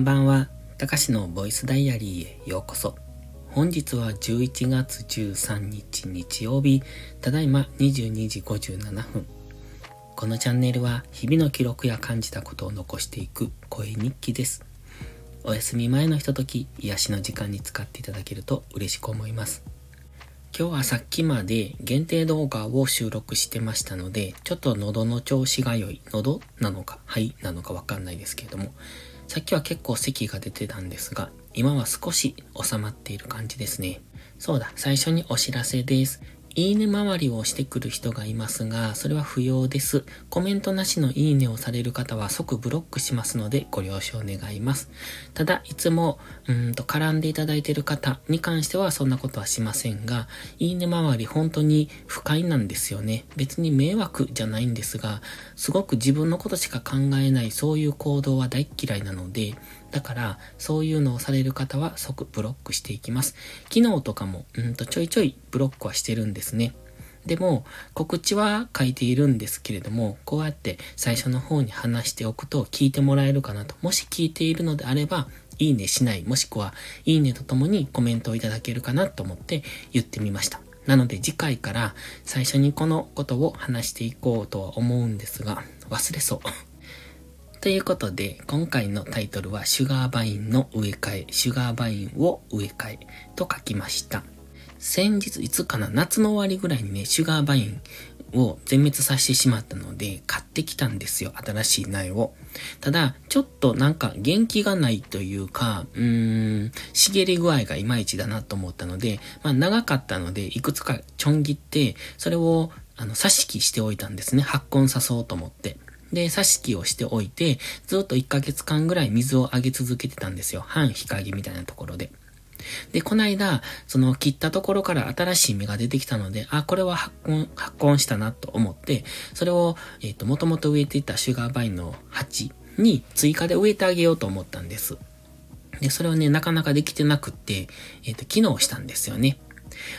んばんは。たかしのボイスダイアリーへようこそ。本日は11月13日日曜日、ただいま22時57分。このチャンネルは日々の記録や感じたことを残していく声日記です。お休み前のひととき、癒しの時間に使っていただけると嬉しく思います。今日はさっきまで限定動画を収録してましたので、ちょっと喉の調子が良い、喉なのか、はいなのかわかんないですけれども、さっきは結構咳が出てたんですが、今は少し収まっている感じですね。そうだ、最初にお知らせです。いいね周りをしてくる人がいますが、それは不要です。コメントなしのいいねをされる方は即ブロックしますのでご了承願います。ただ、いつも、うんと絡んでいただいている方に関してはそんなことはしませんが、いいね周り本当に不快なんですよね。別に迷惑じゃないんですが、すごく自分のことしか考えないそういう行動は大嫌いなので、だから、そういうのをされる方は即ブロックしていきます。昨日とかも、うんとちょいちょいブロックはしてるんですね。でも、告知は書いているんですけれども、こうやって最初の方に話しておくと聞いてもらえるかなと。もし聞いているのであれば、いいねしない、もしくは、いいねとともにコメントをいただけるかなと思って言ってみました。なので次回から最初にこのことを話していこうとは思うんですが、忘れそう。ということで、今回のタイトルは、シュガーバインの植え替え、シュガーバインを植え替えと書きました。先日、いつかな、夏の終わりぐらいにね、シュガーバインを全滅させてしまったので、買ってきたんですよ、新しい苗を。ただ、ちょっとなんか元気がないというか、うーん、茂り具合がいまいちだなと思ったので、まあ長かったので、いくつかちょん切って、それを、あの、挿し木しておいたんですね。発根さそうと思って。で、挿し木をしておいて、ずっと1ヶ月間ぐらい水をあげ続けてたんですよ。半日陰みたいなところで。で、この間、その切ったところから新しい芽が出てきたので、あ、これは発根、発根したなと思って、それを、えっ、ー、と、もともと植えていたシュガーバインの鉢に追加で植えてあげようと思ったんです。で、それをね、なかなかできてなくって、えっ、ー、と、機能したんですよね。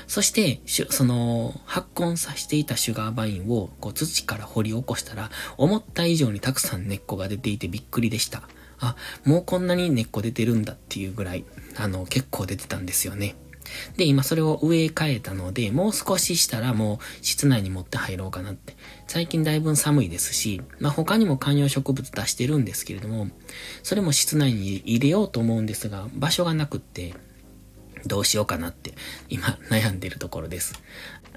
そして、その、発根させていたシュガーバインをこう土から掘り起こしたら、思った以上にたくさん根っこが出ていてびっくりでした。あ、もうこんなに根っこ出てるんだっていうぐらい、あの、結構出てたんですよね。で、今それを植え替えたので、もう少ししたらもう室内に持って入ろうかなって。最近だいぶ寒いですし、まあ他にも観葉植物出してるんですけれども、それも室内に入れようと思うんですが、場所がなくって、どうしようかなって今悩んでるところです。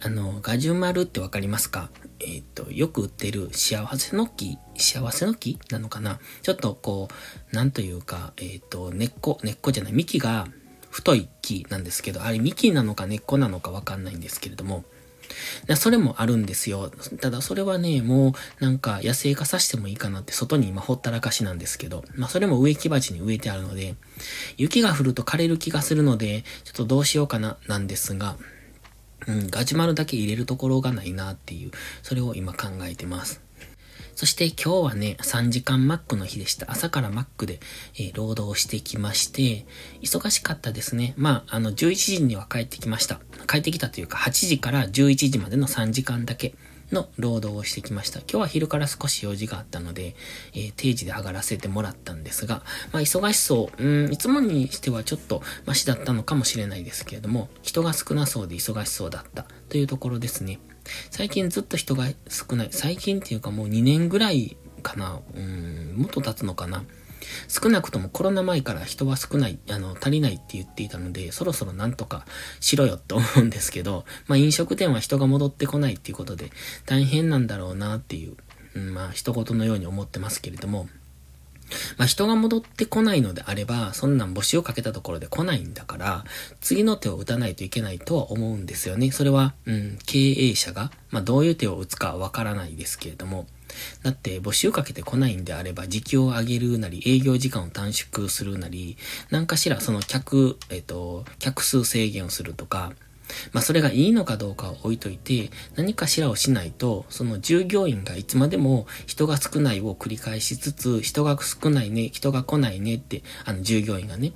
あの、ガジュマルってわかりますか？えっ、ー、と、よく売ってる幸せの木幸せの木？なのかな？ちょっとこう、なんというか、えっ、ー、と、根っこ、根っこじゃない、幹が太い木なんですけど、あれ幹なのか根っこなのかわかんないんですけれども、それもあるんですよ。ただそれはね、もうなんか野生化させてもいいかなって外に今ほったらかしなんですけど、まあそれも植木鉢に植えてあるので、雪が降ると枯れる気がするので、ちょっとどうしようかななんですが、うん、ガジュマルだけ入れるところがないなっていう、それを今考えてます。そして今日はね、3時間マックの日でした。朝からマックで、えー、労働してきまして、忙しかったですね。まあ、あの、11時には帰ってきました。帰ってきたというか、8時から11時までの3時間だけの労働をしてきました。今日は昼から少し用事があったので、えー、定時で上がらせてもらったんですが、まあ、忙しそう。うん、いつもにしてはちょっとマシだったのかもしれないですけれども、人が少なそうで忙しそうだったというところですね。最近ずっと人が少ない。最近っていうかもう2年ぐらいかな。うん、もっと経つのかな。少なくともコロナ前から人は少ない、あの、足りないって言っていたので、そろそろなんとかしろよって思うんですけど、まあ飲食店は人が戻ってこないっていうことで、大変なんだろうなっていう、うん、まあ一言のように思ってますけれども、まあ、人が戻ってこないのであれば、そんなん募集をかけたところで来ないんだから、次の手を打たないといけないとは思うんですよね。それは、うん、経営者が、まあ、どういう手を打つかわからないですけれども、だって募集かけてこないんであれば、時給を上げるなり、営業時間を短縮するなり、何かしらその客、えっ、と、客数制限をするとか、まあそれがいいのかどうかを置いといて、何かしらをしないと、その従業員がいつまでも人が少ないを繰り返しつつ、人が少ないね、人が来ないねって、あの従業員がね、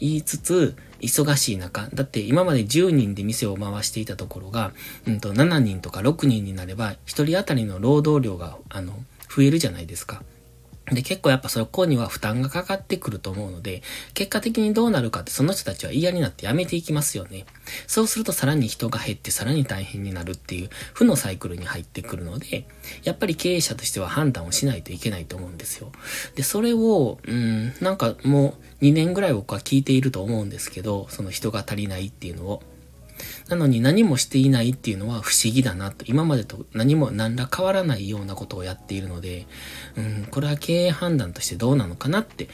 言いつつ、忙しい中、だって今まで10人で店を回していたところが、うんと7人とか6人になれば、1人当たりの労働量が、あの、増えるじゃないですか。で、結構やっぱそこには負担がかかってくると思うので、結果的にどうなるかってその人たちは嫌になってやめていきますよね。そうするとさらに人が減ってさらに大変になるっていう負のサイクルに入ってくるので、やっぱり経営者としては判断をしないといけないと思うんですよ。で、それを、うん、なんかもう2年ぐらい僕は聞いていると思うんですけど、その人が足りないっていうのを。なのに何もしていないっていうのは不思議だなと。今までと何も何ら変わらないようなことをやっているので、うん、これは経営判断としてどうなのかなって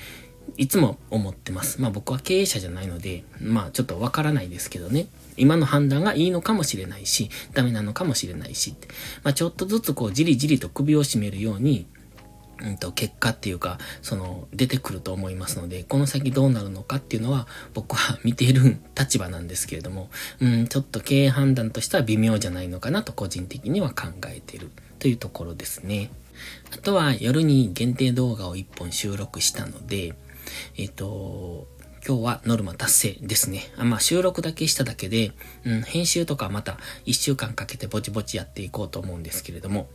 いつも思ってます。まあ僕は経営者じゃないので、まあちょっとわからないですけどね。今の判断がいいのかもしれないし、ダメなのかもしれないし、まあちょっとずつこうじりじりと首を絞めるように、うんと、結果っていうか、その、出てくると思いますので、この先どうなるのかっていうのは、僕は見ている立場なんですけれども、うん、ちょっと経営判断としては微妙じゃないのかなと個人的には考えているというところですね。あとは、夜に限定動画を1本収録したので、えっ、と、今日はノルマ達成ですね。あまあ、収録だけしただけで、うん、編集とかまた1週間かけてぼちぼちやっていこうと思うんですけれども、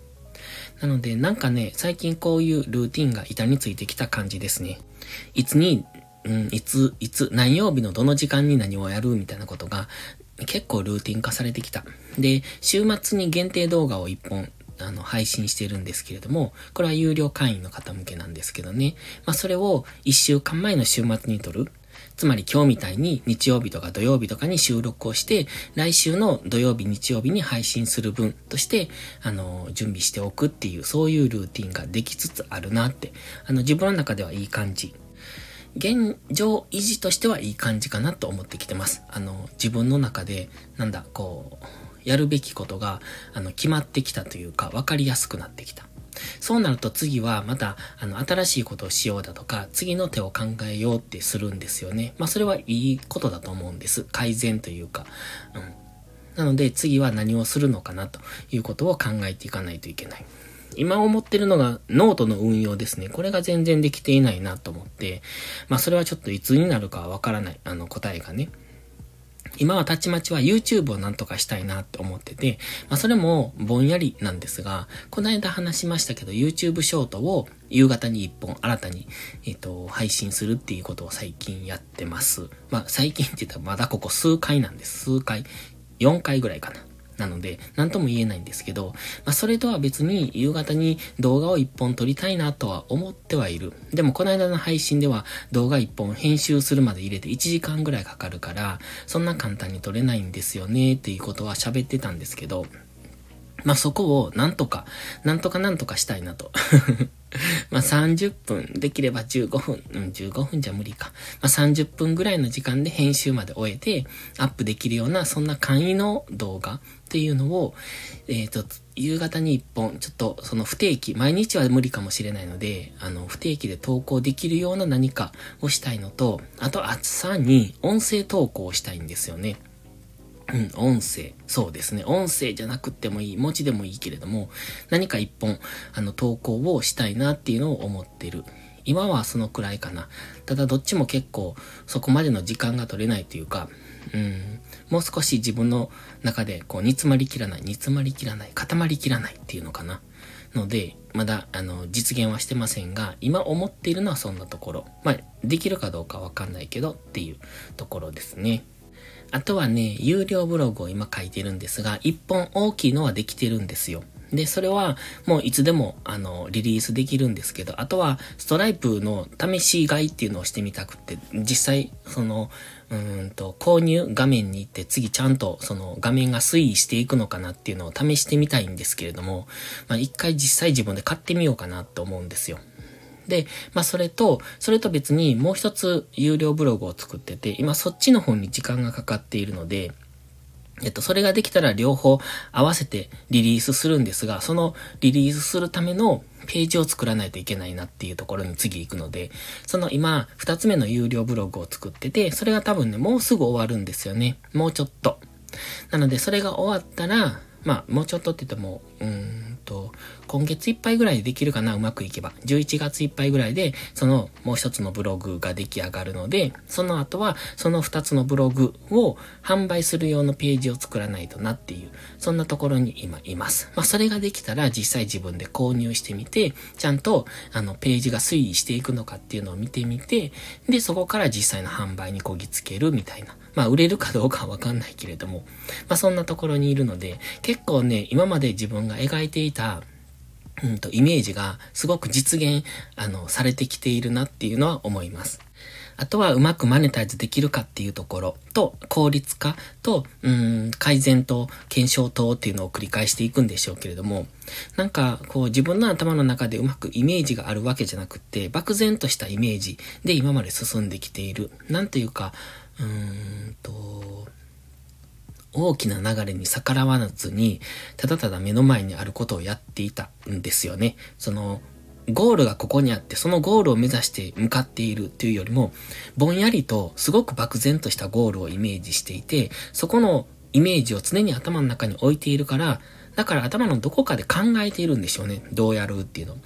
なので、なんかね、最近こういうルーティンが板についてきた感じですね。いつに、うん、いつ、いつ、何曜日のどの時間に何をやるみたいなことが結構ルーティン化されてきた。で、週末に限定動画を1本あの、配信してるんですけれども、これは有料会員の方向けなんですけどね。まあ、それを1週間前の週末に撮る。つまり今日みたいに日曜日とか土曜日とかに収録をして、来週の土曜日、日曜日に配信する分として、あの、準備しておくっていう、そういうルーティンができつつあるなって、あの、自分の中ではいい感じ。現状維持としてはいい感じかなと思ってきてます。あの、自分の中で、なんだ、こう、やるべきことが、あの、決まってきたというか、わかりやすくなってきた。そうなると次はまた、あの、新しいことをしようだとか、次の手を考えようってするんですよね。まあ、それはいいことだと思うんです。改善というか。うん。なので、次は何をするのかなということを考えていかないといけない。今思ってるのがノートの運用ですね。これが全然できていないなと思って、まあそれはちょっといつになるかはわからない。あの答えがね。今はたちまちは YouTube をなんとかしたいなって思ってて、まあそれもぼんやりなんですが、この間話しましたけど YouTube ショートを夕方に1本新たに、えっ、ー、と、配信するっていうことを最近やってます。まあ最近って言ったらまだここ数回なんです。数回。4回ぐらいかな。なので、何とも言えないんですけど、まあ、それとは別に夕方に動画を一本撮りたいなとは思ってはいる。でも、この間の配信では動画一本編集するまで入れて1時間ぐらいかかるから、そんな簡単に撮れないんですよねっていうことは喋ってたんですけど、まあ、そこをなんとか、なんとかなんとかしたいなと まあ30分、できれば15分、うん、15分じゃ無理か。まあ30分ぐらいの時間で編集まで終えて、アップできるような、そんな簡易の動画っていうのを、えっ、ー、と、夕方に1本、ちょっとその不定期、毎日は無理かもしれないので、あの、不定期で投稿できるような何かをしたいのと、あと、朝に音声投稿をしたいんですよね。うん、音声。そうですね。音声じゃなくてもいい。文字でもいいけれども、何か一本、あの、投稿をしたいなっていうのを思ってる。今はそのくらいかな。ただどっちも結構、そこまでの時間が取れないというか、うん、もう少し自分の中で、こう、煮詰まりきらない、煮詰まりきらない、固まりきらないっていうのかな。ので、まだ、あの、実現はしてませんが、今思っているのはそんなところ。まあ、できるかどうかわかんないけどっていうところですね。あとはね、有料ブログを今書いてるんですが、一本大きいのはできてるんですよ。で、それはもういつでも、あの、リリースできるんですけど、あとは、ストライプの試し買いっていうのをしてみたくって、実際、その、うんと、購入画面に行って次ちゃんとその画面が推移していくのかなっていうのを試してみたいんですけれども、まあ一回実際自分で買ってみようかなと思うんですよ。で、まあそれと、それと別にもう一つ有料ブログを作ってて、今そっちの方に時間がかかっているので、えっと、それができたら両方合わせてリリースするんですが、そのリリースするためのページを作らないといけないなっていうところに次行くので、その今、二つ目の有料ブログを作ってて、それが多分ね、もうすぐ終わるんですよね。もうちょっと。なので、それが終わったら、まあ、もうちょっとって言っても、うーんと、今月いっぱいぐらいでできるかな、うまくいけば。11月いっぱいぐらいで、そのもう一つのブログが出来上がるので、その後はその二つのブログを販売する用のページを作らないとなっていう、そんなところに今います。まあそれができたら実際自分で購入してみて、ちゃんとあのページが推移していくのかっていうのを見てみて、で、そこから実際の販売にこぎつけるみたいな。まあ売れるかどうかはわかんないけれども、まあそんなところにいるので、結構ね、今まで自分が描いていたうんと、イメージがすごく実現、あの、されてきているなっていうのは思います。あとはうまくマネタイズできるかっていうところと、効率化と、うん、改善と検証等っていうのを繰り返していくんでしょうけれども、なんか、こう自分の頭の中でうまくイメージがあるわけじゃなくて、漠然としたイメージで今まで進んできている。なんというか、うーんと、大きな流れに逆らわずに、ただただ目の前にあることをやっていたんですよね。その、ゴールがここにあって、そのゴールを目指して向かっているというよりも、ぼんやりとすごく漠然としたゴールをイメージしていて、そこのイメージを常に頭の中に置いているから、だから頭のどこかで考えているんでしょうね。どうやるっていうの。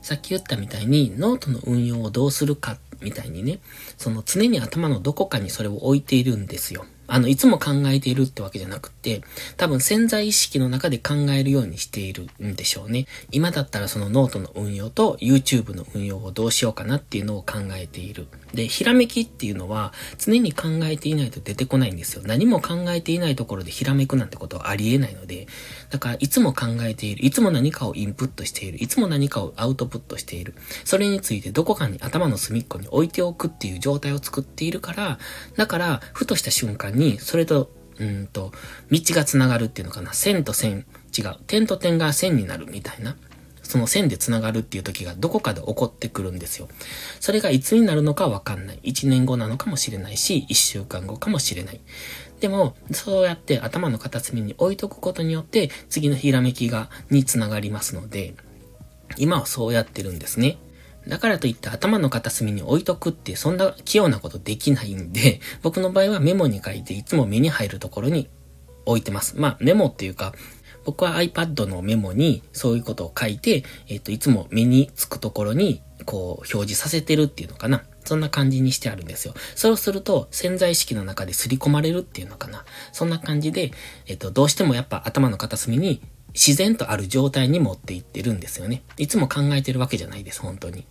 さっき言ったみたいに、ノートの運用をどうするかみたいにね、その常に頭のどこかにそれを置いているんですよ。あの、いつも考えているってわけじゃなくて、多分潜在意識の中で考えるようにしているんでしょうね。今だったらそのノートの運用と YouTube の運用をどうしようかなっていうのを考えている。で、ひらめきっていうのは常に考えていないと出てこないんですよ。何も考えていないところでひらめくなんてことはありえないので、だからいつも考えている、いつも何かをインプットしている、いつも何かをアウトプットしている。それについてどこかに頭の隅っこに置いておくっていう状態を作っているから、だから、ふとした瞬間に、にそれと、うんと、道が繋がるっていうのかな。線と線、違う。点と点が線になるみたいな。その線で繋がるっていう時がどこかで起こってくるんですよ。それがいつになるのかわかんない。1年後なのかもしれないし、1週間後かもしれない。でも、そうやって頭の片隅に置いとくことによって、次のひらめきが、につながりますので、今はそうやってるんですね。だからといって頭の片隅に置いとくってそんな器用なことできないんで、僕の場合はメモに書いていつも目に入るところに置いてます。まあメモっていうか、僕は iPad のメモにそういうことを書いて、えっ、と、いつも目につくところにこう表示させてるっていうのかな。そんな感じにしてあるんですよ。そうすると潜在意識の中で刷り込まれるっていうのかな。そんな感じで、えっ、と、どうしてもやっぱ頭の片隅に自然とある状態に持っていってるんですよね。いつも考えてるわけじゃないです、本当に。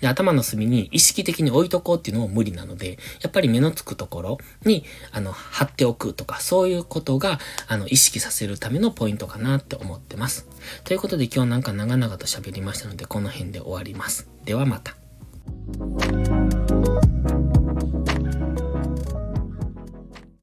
で、頭の隅に意識的に置いとこうっていうのも無理なので、やっぱり目のつくところに、あの、貼っておくとか、そういうことが、あの、意識させるためのポイントかなって思ってます。ということで今日なんか長々と喋りましたので、この辺で終わります。ではまた。